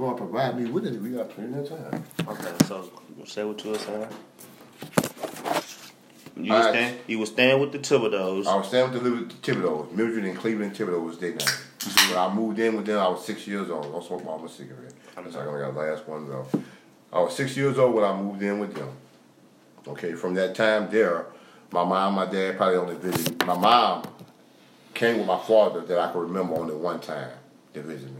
God provide me with it. We got plenty of time. Okay, so say what you were saying. You was staying, you was staying with the Thibodeaux. I was staying with the Thibodeaux. Mildred and Cleveland Thibodeaux was their name. Mm-hmm. When I moved in with them, I was six years old. Don't smoke my own cigarette. That's like I got the last one though. I was six years old when I moved in with them. Okay, from that time there, my mom, my dad probably only visited. My mom came with my father that I can remember only one time to visit me.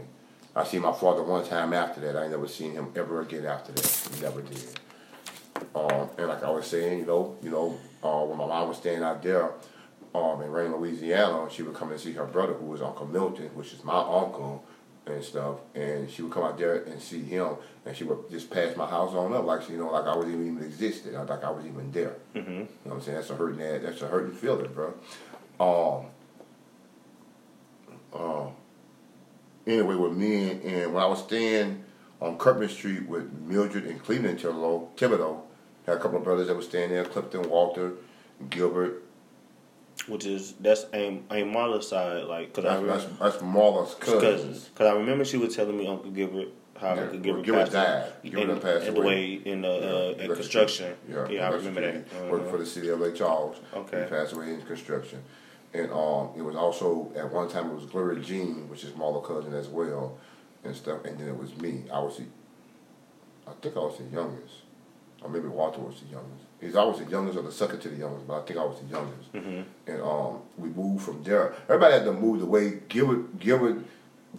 I seen my father one time after that. I ain't never seen him ever again after that. He never did. Um, and like I was saying, you know, you know, uh, when my mom was staying out there um, in Rayne, Louisiana, she would come and see her brother, who was Uncle Milton, which is my uncle and stuff. And she would come out there and see him, and she would just pass my house on up, like you know, like I wasn't even existed, like I was even there. Mm-hmm. You know what I'm saying? That's a hurting, that's a hurting feeling, bro. Um, um, anyway, with me and, and when I was staying on Kirkman Street with Mildred and Cleveland Thibodeau, Thibodeau, had a couple of brothers that were staying there, Clifton, Walter, Gilbert. which is that's Aunt, Aunt Marla's side, like because I That's, remember that's, that's Marla's cousins. cousins. Because I remember she was telling me Uncle Gilbert how Yeah, Uncle Gilbert, Gilbert passed died. in- Gilbert in, passed the away. way in the uh, Yeah, in construction. Yeah, Yeah, I remember that. Worked Uh-huh. for the city of Lake Charles. Okay. He passed away in construction. And um, it was also, at one time, it was Gloria Jean, which is Marla's cousin as well, and stuff. And then it was me. I was the, I think I was the youngest. Or maybe Walter was the youngest. He's always the youngest or the second to the youngest, but I think I was the youngest. Mhm. And um, we moved from there. Everybody had to move away. Gilbert, Gilbert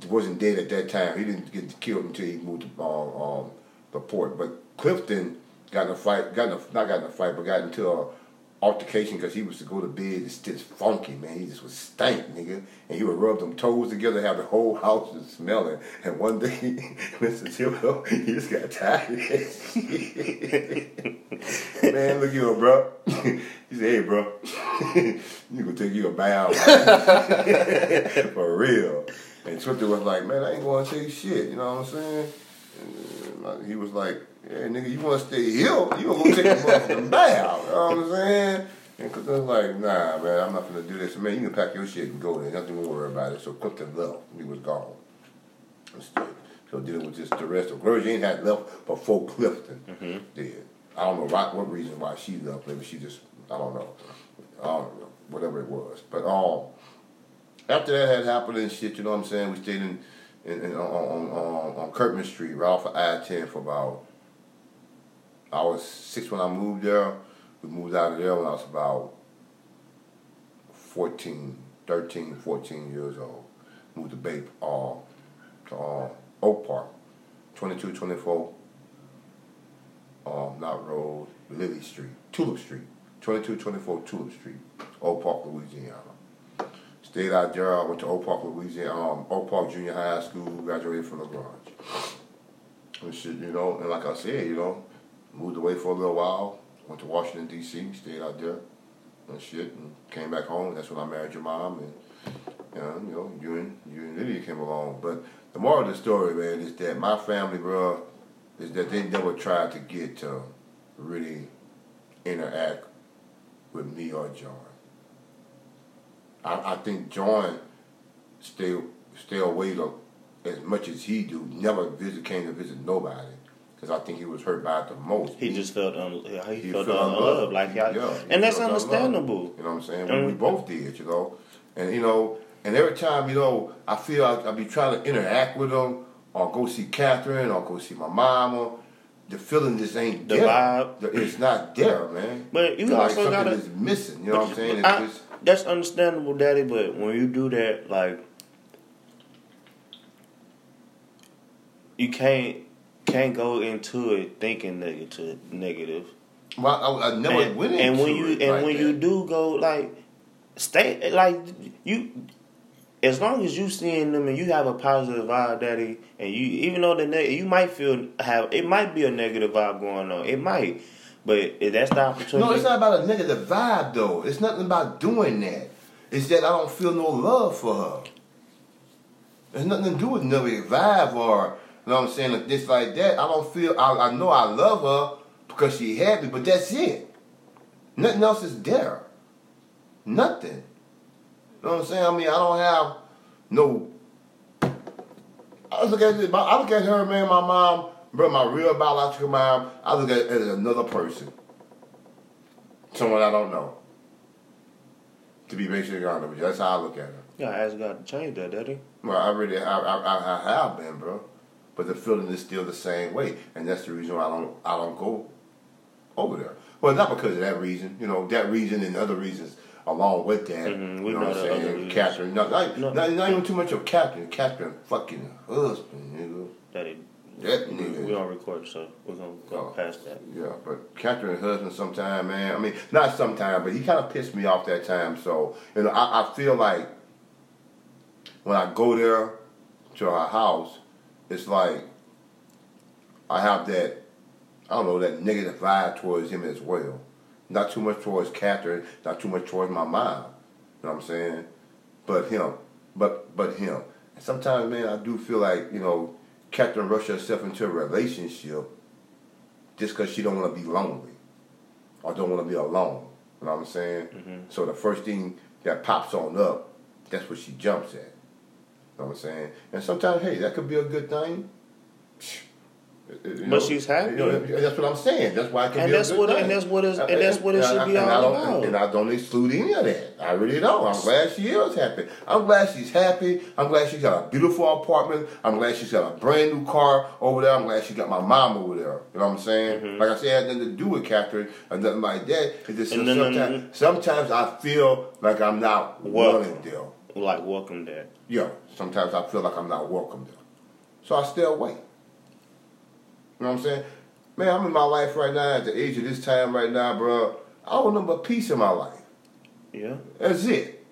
wasn't dead at that time. He didn't get killed until he moved to um, um, the port. But Clifton got in a fight, got in a, not got in a fight, but got into a altercation because he was to go to bed. It's just funky, man. He just was stank, nigga. And he would rub them toes together, have the whole house just smelling. And one day, Mr. Thibodeau, he just got tired. Man, look you, bro. he said, hey, bro, you gonna take you a bow. For real. And Swifty was like, man, I ain't gonna take shit. You know what I'm saying? And uh, he was like, yeah, nigga, you wanna stay here? You gonna go take a motherfucking bath. You know what I'm saying? And Clifton was like, nah, man, I'm not gonna do this. Man, you can pack your shit and go there. Nothing to worry about it. So Clifton left. He was gone. Instead. So dealing with just the rest of Gloria Jean had left before Clifton did. I don't know why, what reason why she left. Maybe she just, I don't know. I don't know. Whatever it was. But um, after that had happened and shit, you know what I'm saying? We stayed in, in, in on, on, on, on Kirkman Street, right off of I-10 for about, I was six when I moved there. We moved out of there when I was about 14, 13, 14 years old. Moved to Bay, uh, to uh, Oak Park, 2224 um, not Road, Lily Street, Tulip Street, 2224 Tulip Street, Oak Park, Louisiana. Stayed out there. I went to Oak Park, Louisiana, um, Oak Park Junior High School, graduated from LaGrange. And shit, you know, and like I said, you know, moved away for a little while, went to Washington, D.C., stayed out there and shit, and came back home. That's when I married your mom, and, you know, you and, you and Lydia came along. But the moral of the story, man, is that my family, bro, is that they never tried to get to really interact with me or John. I, I think John stay stay away to, as much as he do. Never visit came to visit nobody because I think he was hurt by it the most. He just felt un- he, He felt, felt unloved, like y'all, Yeah, and that's felt unloved. understandable. You know what I'm saying? And- we both did, you know. And you know, and every time, you know, I feel I, I be trying to interact with them or go see Catherine or go see my mama. The feeling just ain't The there. vibe. It's not there, man. But you also something gotta- is missing. You know what I'm saying? I- just that's understandable, Daddy. But when you do that, like you can't can't go into it thinking negative. Negative. well, I, I never and, went into and when you it and like when that. you do go like stay like you as long as you seeing them and you have a positive vibe daddy and you even though the neg- you might feel have it might be a negative vibe going on it might but if that's the opportunity No, it's not about a negative vibe though. It's nothing about doing that. It's that I don't feel no love for her. It's nothing to do with negative vibe or you know what I'm saying, like this like that. I don't feel I, I know I love her because she had me, but that's it. Nothing else is there. Nothing. You know what I'm saying? I mean I don't have no I look at I look at her, man, my mom, bro, my real biological mom. I look at it as another person, someone I don't know. To be basically honest with you, that's how I look at her. Yeah, I asked God to change that, Daddy. Well, I really, I, I, I have been, bro. But the feeling is still the same way, and that's the reason why I don't, I don't go over there. Well, not because of that reason, you know, that reason and other reasons along with that. Mhm, you know what I'm saying? Catherine, not, not, No. not, not even too much of Catherine. Catherine, fucking husband, nigga. Daddy, That we, nigga. we on record, so we're gonna go Oh. past that. Yeah, but Catherine husband sometime, man. I mean, not sometime, but he kind of pissed me off that time. So you know, I, I feel like when I go there to her house, it's like I have that I don't know that negative vibe towards him as well. Not too much towards Catherine, not too much towards my mom. You know what I'm saying? But him, but but him. And sometimes, man, I do feel like you know, Catherine rushed herself into a relationship just because she don't want to be lonely or don't want to be alone. You know what I'm saying? Mm-hmm. So the first thing that pops on up, that's what she jumps at. You know what I'm saying? And sometimes, hey, that could be a good thing. You But she's happy. you know, that's what I'm saying. That's why I can And be that's a good what- thing. and that's what is- and that's what it should I- be and I all don't- about. And I don't exclude any of that. I really don't. I'm glad she is happy. I'm glad she's happy. I'm glad she's got a beautiful apartment. I'm glad she's got a brand new car over there. I'm glad she got my mom over there. You know what I'm saying? Mm-hmm. Like I said, it had nothing to do with Catherine or nothing like that. It's just And then- sometimes, sometimes I feel like I'm not Welcome. wanted there. Like, welcome, there. Yeah, sometimes I feel like I'm not welcome there. So I stay away. You know what I'm saying? Man, I'm in my life right now at the age of this time right now, bro. I want nothing but peace in my life. Yeah. That's it.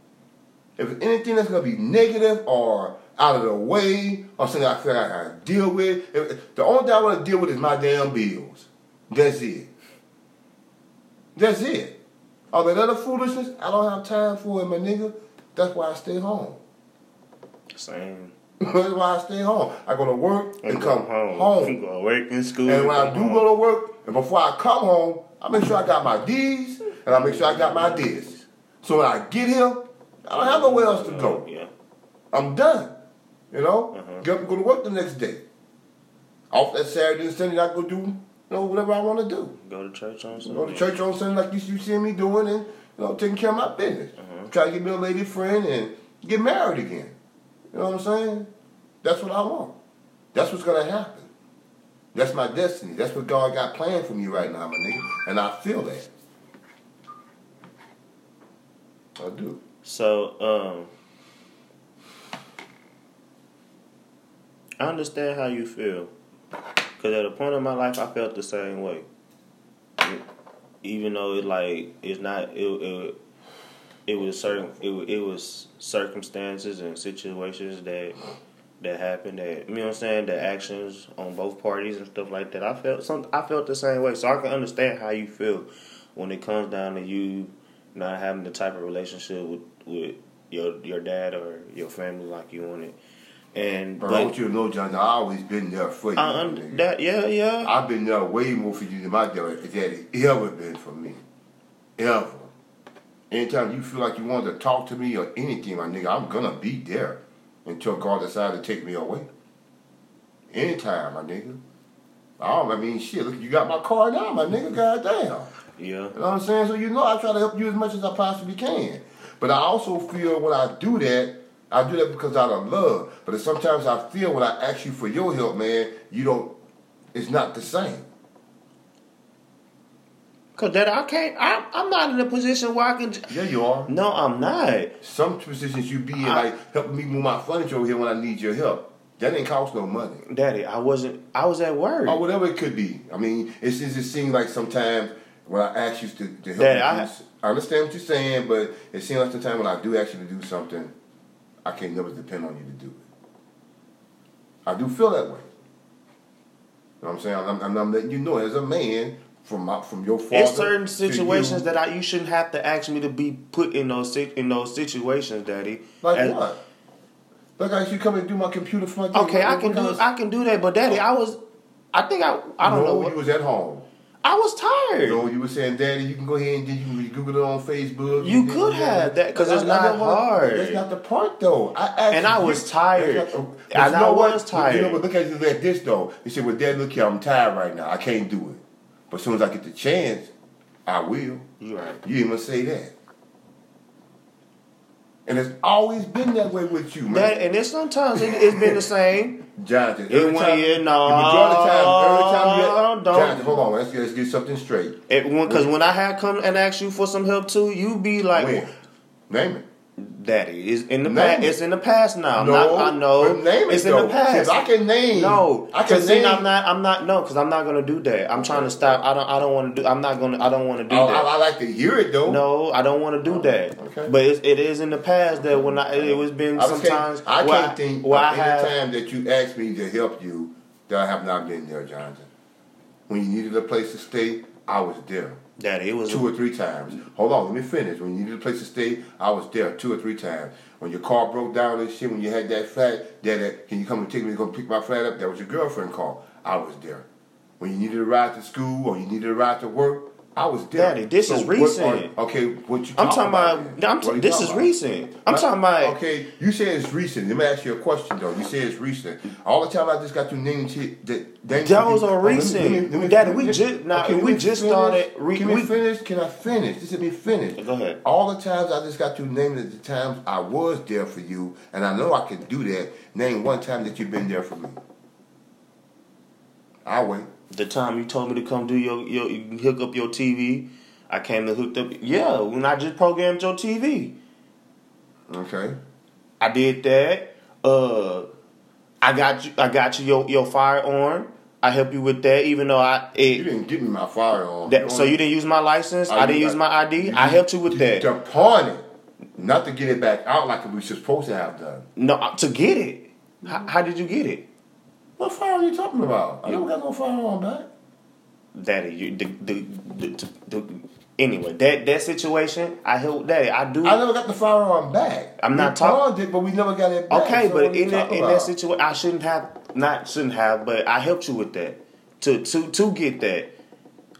If anything that's gonna be negative or out of the way or something I feel like I gotta deal with, if, the only thing I want to deal with is my damn bills. That's it. That's it. All that other foolishness, I don't have time for it, my nigga. That's why I stay home. Same. That's why I stay home. I go to work and, go come home. Home. Go to work in school. And when I do home. go to work, and before I come home, I make sure I got my D's and I make sure I got my D's. So when I get here, I don't have nowhere else to go. Yeah. I'm done. You know? Uh-huh. Get up and go to work the next day. Off that Saturday and Sunday, I go do you know whatever I want to do. Go to church on Sunday. Go to church on Sunday like you, you see me doing and you know taking care of my business. Uh-huh. Try to get me a lady friend and get married again. You know what I'm saying? That's what I want. That's what's gonna happen. That's my destiny. That's what God got planned for me right now, my nigga. And I feel that. I do. So, um, I understand how you feel. Because at a point in my life, I felt the same way. Even though it like it's not it it, it was certain it, it was circumstances and situations that that happened that you know what I'm saying the actions on both parties and stuff like that. I felt some I felt the same way, so I can understand how you feel when it comes down to you not having the type of relationship with with your your dad or your family like you wanted. And But, but, I want you to know, John, I always been there for you. I nigga. that yeah yeah I've been there way more for you than my dad ever been for me. Ever. Anytime you feel like you want to talk to me or anything, my nigga, I'm gonna be there until God decides to take me away. Anytime, my nigga. Oh, I mean, shit, look, you got my car now, my nigga, goddamn. yeah You know what I'm saying? So you know I try to help you as much as I possibly can. But I also feel when I do that, I do that because out of love. But sometimes I feel when I ask you for your help, man, you don't, it's not the same. Cause that I can't I I'm not in a position where I can. j- Yeah, you are. No, I'm not. Some positions you be in, I- like helping me move my furniture over here when I need your help. That ain't cost no money. Daddy, I wasn't. I was at work. Or whatever it could be. I mean, it's just, it seems like sometimes when I ask you to, to help Daddy, me I- do I understand what you're saying, but it seems like sometimes when I do ask you to do something, I can't never depend on you to do it. I do feel that way. You know what I'm saying? I'm, I'm, I'm letting you know as a man from my, from your father. It's certain situations you, that I you shouldn't have to ask me to be put in those in those situations, Daddy. like As- what? Like I should come and do my computer for my Okay, I what can do of- I can do that, but Daddy, I was. I think I I don't no, know. What, you was at home. I was tired. No, you were saying, Daddy, you can go ahead and you can Google it on Facebook. You could then- have that, 'cause it's I- I not hard. That's not the part, though. I And I you- was tired. not- And you I know what? was You know, tired. but look at you like this, though. You said, well, Dad, look here, I'm tired right now. I can't do it. But as soon as I get the chance, I will. You right. You even say that. And it's always been that way with you, man. That and then sometimes it, it's been the same. Jonathan, It time, yeah, no, the majority of the time, every time you don't. Jonathan, hold on, let's, let's get something straight. Because when I had come and asked you for some help too, you be like, when? Name it. "Daddy, it's in the past. It's in the past now. no, Not, I know name it it's though. in the past. I can name. No, I can see, name. I'm not. I'm not. No, because I'm not gonna do that. I'm trying to stop. I don't. I don't want to do. I'm not gonna. I don't want to do I, that. I, I like to hear it though. No, I don't want to do oh, that. okay. But it's, it is in the past that when I it was been I sometimes can't, I can't think of I any have time that you asked me to help you that I have not been there, Johnson. When you needed a place to stay, I was there. Daddy. It was two or three times. Hold on, let me finish. When you needed a place to stay, I was there two or three times. When your car broke down and shit, when you had that flat, that can you come and take me to go pick my flat up? That was your girlfriend call. I was there. When you needed a ride to school or you needed a ride to work, I was there. Daddy, this is what recent. are- okay, what you? I'm talking talking about. I'm you this talking is about? recent. I'm talking about. Okay, you say it's recent. Let me ask you a question though. You say it's recent. All the time I just got you naming shit that that Those are oh, let me- recent. let me- let me- Daddy, we just- now, okay, we just finish. started re- Can we we- finish? Can I finish? This let me finish. Go ahead. All the times I just got you naming the times I was there for you, and I know I can do that. Name one time that you've been there for me. I wait. The time you told me to come do your your hook up your TV, I came to hook up. Yeah, when I just programmed your TV, Okay. I did that. Uh, I got you. I got you your your firearm. I help you with that, even though I You didn't give me my firearm. That, so you didn't use my license. Oh, I didn't use my ID. you- I helped you with that. To pawn it, not to get it back out like we were supposed to have done. No, uh, to get it. How, how did you get it, What firearm are you talking about? I don't got no firearm back. Daddy? You the the, the, the, the anyway that that situation. I helped Daddy. I do. I never got the firearm back. I'm not talking. but we never got it back. Okay, So but in that in about? that situation, I shouldn't have not shouldn't have, but I helped you with that to to to get that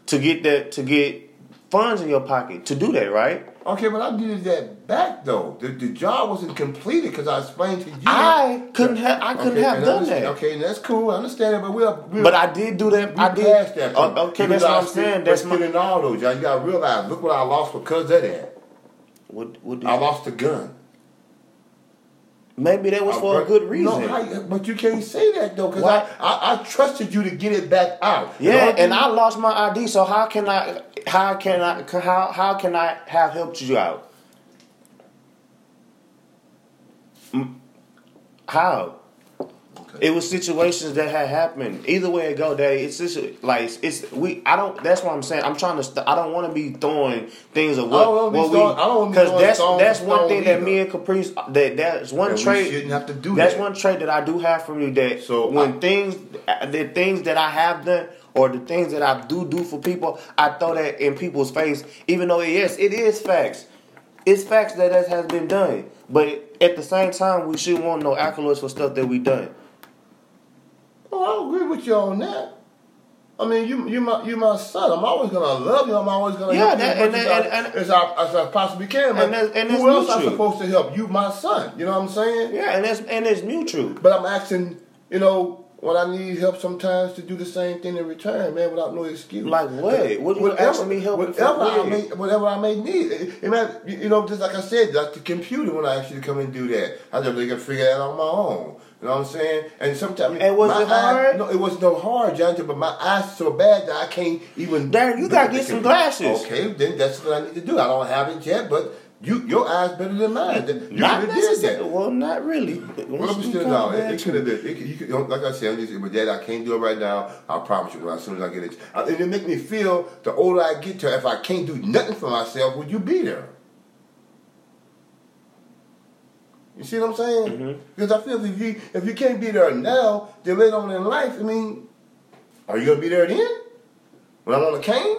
to get that to get funds in your pocket to do that, right? Okay, but I needed that back though. The, the job wasn't completed because I explained to you. I couldn't have I couldn't Okay, have done that. Okay, and that's cool. I understand it, but we're, we're But I did do that. I did. passed that. Oh, Point. okay, Even that's what I'm still- saying. That's my. in all those, y'all, you gotta realize. Look what I lost because of that. What, what did, I lost the gun. Maybe that was I for a good reason. No, how- but you can't say that though, because I, I, I trusted you to get it back out. yeah, all and I lost my ID. So how can I? How can I? How how can I have helped you out? How? Okay. It was situations that had happened. Either way it go, Daddy, it's just like it's we. I don't. That's what I'm saying. I'm trying to. St- I don't want to be throwing things of what I don't what throwing- I don't we because that's stones that's at one thing that me and Caprice uh, that that's one we trait. shouldn't have to do That's that. one trait that I do have from you. That So, when I- things uh, the things that I have done or the things that I do do for people, I throw that in people's face. Even though yes, it is facts. It's facts that that has been done. But at the same time, we shouldn't want no accolades for stuff that we done. Well, I agree with you on that. I mean, you you my you my son. I'm always gonna love you. I'm always gonna Yeah, help that- you as and much that- as, I, and- as, I, as I possibly can. But And that- and who else I'm supposed to help? You, my son. You know what I'm saying? Yeah, and that's and it's mutual. But I'm asking, you know, when I need help sometimes to do the same thing in return, man, without no excuse. Like what? What you asking me help whatever I may, whatever I may need. It, it may, you know, just like I said, like the computer when I to come and do that, I just really can figure that out on my own. You know what I'm saying? And sometimes And was it hard? Eyes, no, it was no hard, Jonathan. But my eyes so bad that I can't even. Darren, you gotta get some glasses. Okay, then that's what I need to do. I don't have it yet, but you, your eyes better than mine. You not that. necessarily. Well, not really. Well, I'm still down. It, it could have been. It, you could, you know, like I said, I'm just, but Dad, I can't do it right now. I promise you. As soon as I get it, and it make me feel the older I get to, if I can't do nothing for myself, would you be there? You see what I'm saying? Mhm. Because I feel if you if you can't be there now, then later on in life, I mean, are you gonna be there then? When I'm on the cane?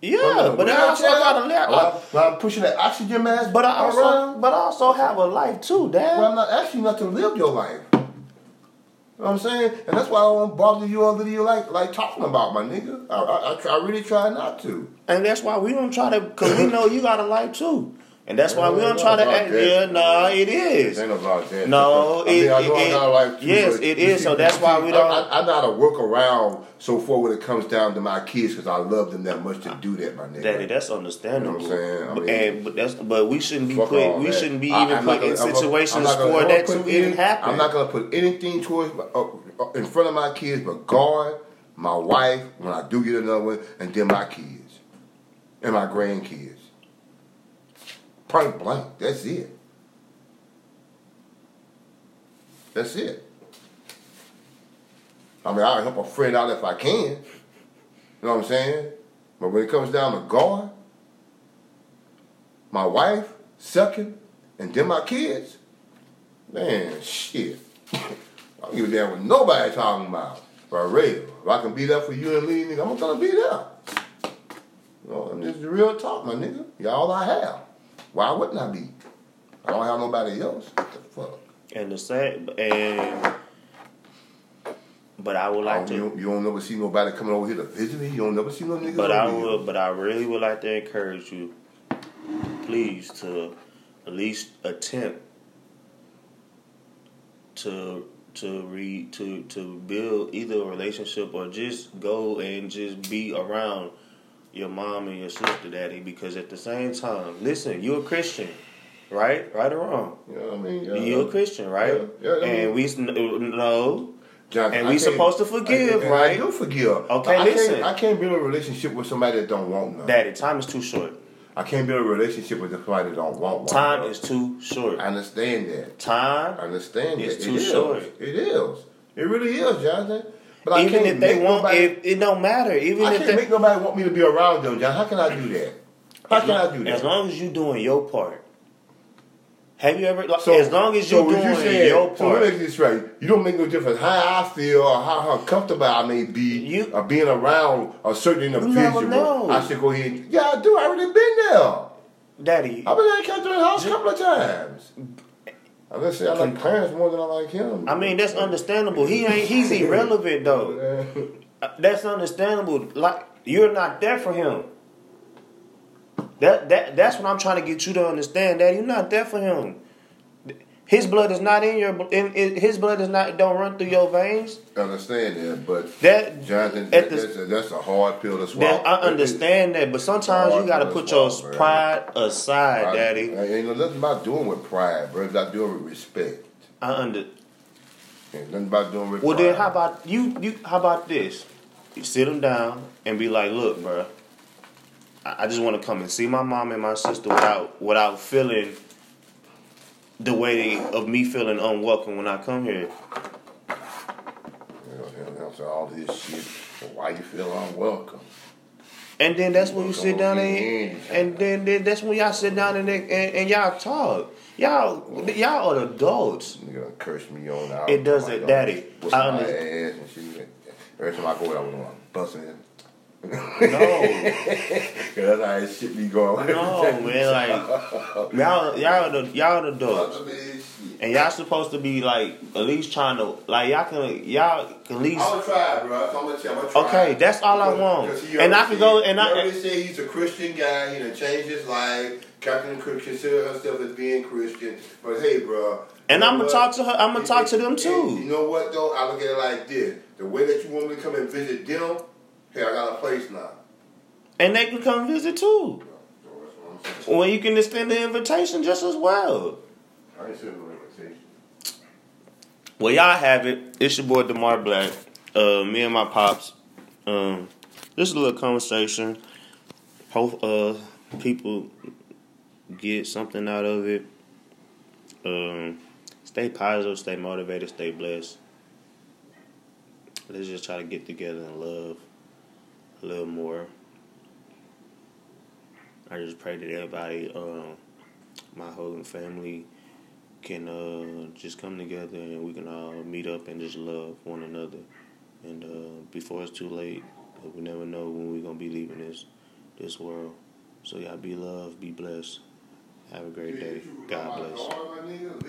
Yeah, but I also got a When life. I'm- when I'm pushing that oxygen mask But I also, around, but I also have a life too, Dad. well, I'm not asking you not to live your life. You know what I'm saying? And that's why I don't bother you or you like like talking about my nigga. I, I, I, try, I really try not to. And that's why we don't try to, because we know you got a life too. And that's why we don't try to act. that. Yeah, no, it is. Ain't about that. No, I mean, it- I it- I got a life too, yes, it is, so that's why we don't- I, I, know how to work around so far when it comes down to my kids because I love them that much to do that, my nigga. Daddy, that's understandable. You know what I'm saying? I mean- and but that's but we shouldn't be put. We that. shouldn't be I- even put in gonna- I'm- I'm situations gonna- for that gonna even happen. I'm not gonna put anything towards uh, uh, in front of my kids, but God, my wife, when I do get another one, and then my kids and my grandkids. Point blank. That's it. That's it. I mean, I'll help a friend out if I can. You know what I'm saying? But when it comes down to God, my wife, second, and then my kids, man, shit. I don't give a damn what nobody talking about. For real. If I can be there for you and Lee, nigga, I'm gonna be there. You know, this is real talk, my nigga. Y'all all I have. Why wouldn't I be? I don't have nobody else. What the fuck? and the same and. But I would like I don't- to. you, don't, you don't never see nobody coming over here to visit me. You don't never see no niggas But over I here. would, but I really would like to encourage you, please, to at least attempt to to read to to build either a relationship or just go and just be around your mom and your sister, daddy. Because at the same time, listen, you're a Christian, right? Right or wrong? You know what I mean? Yeah. You're a Christian, right? Yeah, yeah, and we know. Uh, John, And I we supposed to forgive, I, right? I do forgive. Okay, I listen. Can't, I can't build a relationship with somebody that don't want none. Daddy, time is too short. I can't build a relationship with somebody that don't want one. Time is too short. I understand that. Time I understand It's that. too it is. short. It is. It really is, Jonathan. But even if they make want, nobody, if it don't matter. Even I if can't they, make nobody want me to be around them, John. How can I do that? How can I do that? As long as you doing your part. Have you ever? Like, So- as long as so you what doing you saying- your So let me get this right. You don't make no difference how I feel or how, how comfortable I may be You- of being around a certain individual. I should go ahead. And, yeah, I do. I already been there. Daddy, I've been at Catherine's house a couple of times. Gonna say I like Clarence more than I like him. I mean that's understandable. He ain't. He's irrelevant though. Uh, That's understandable. Like you're not there for him. That that that's what I'm trying to get you to understand. That you're not there for him. His blood is not in your. In, in, his blood is not. Don't run through your veins. understand that, but that Jonathan, that, the, that's, a, that's a hard pill to swallow. That, I understand that, but sometimes you got to put your pride aside, I, Daddy. I ain't nothing about doing with pride, bro. It's about doing with respect. I under. Ain't nothing about doing with Well, pride. then how about you? You how about this? You sit them down and be like, "Look, bro, I, I just want to come and see my mom and my sister without without feeling the way of me feeling unwelcome when I come here." You answer all this shit. Why you feel unwelcome? And then that's when you sit down and and then, then that's when y'all sit down and, and and y'all talk. Y'all y'all are adults. Nigga gonna curse me on. It doesn't, Daddy. Uh, what's I my under- ass and shit. Every time I go out, I'm busting. No. Cause that's how this shit be going. No, man, like y'all, y'all, the, y'all the adults, and y'all supposed to be like at least trying to like y'all can y'all can at least. Gonna try, bro. I'm gonna try. I'm gonna try. Okay, that's all I want. And I can go and I- already said he's a Christian guy. He done changed his life. Captain could consider herself as being Christian. But hey, bro. And I'm gonna talk to her. I'm gonna talk to them too. You know what though? I look at it like this: the way that you want me to come and visit them, hey, I got a place now. And they can come visit too. So that's what I'm saying. Well, you can extend the invitation just as well. I ain't sending no invitation. Well, y'all have it. It's your boy Demar Black. Uh, me and my pops. Um, this is a little conversation. Hope uh people get something out of it. Um, stay positive, stay motivated, stay blessed. Let's just try to get together and love a little more. I just pray that everybody, um, my whole family, can uh, just come together and we can all meet up and just love one another. And uh, before it's too late, we never know when we're gonna be leaving this this world. So y'all be loved, be blessed. Have a great day. God bless.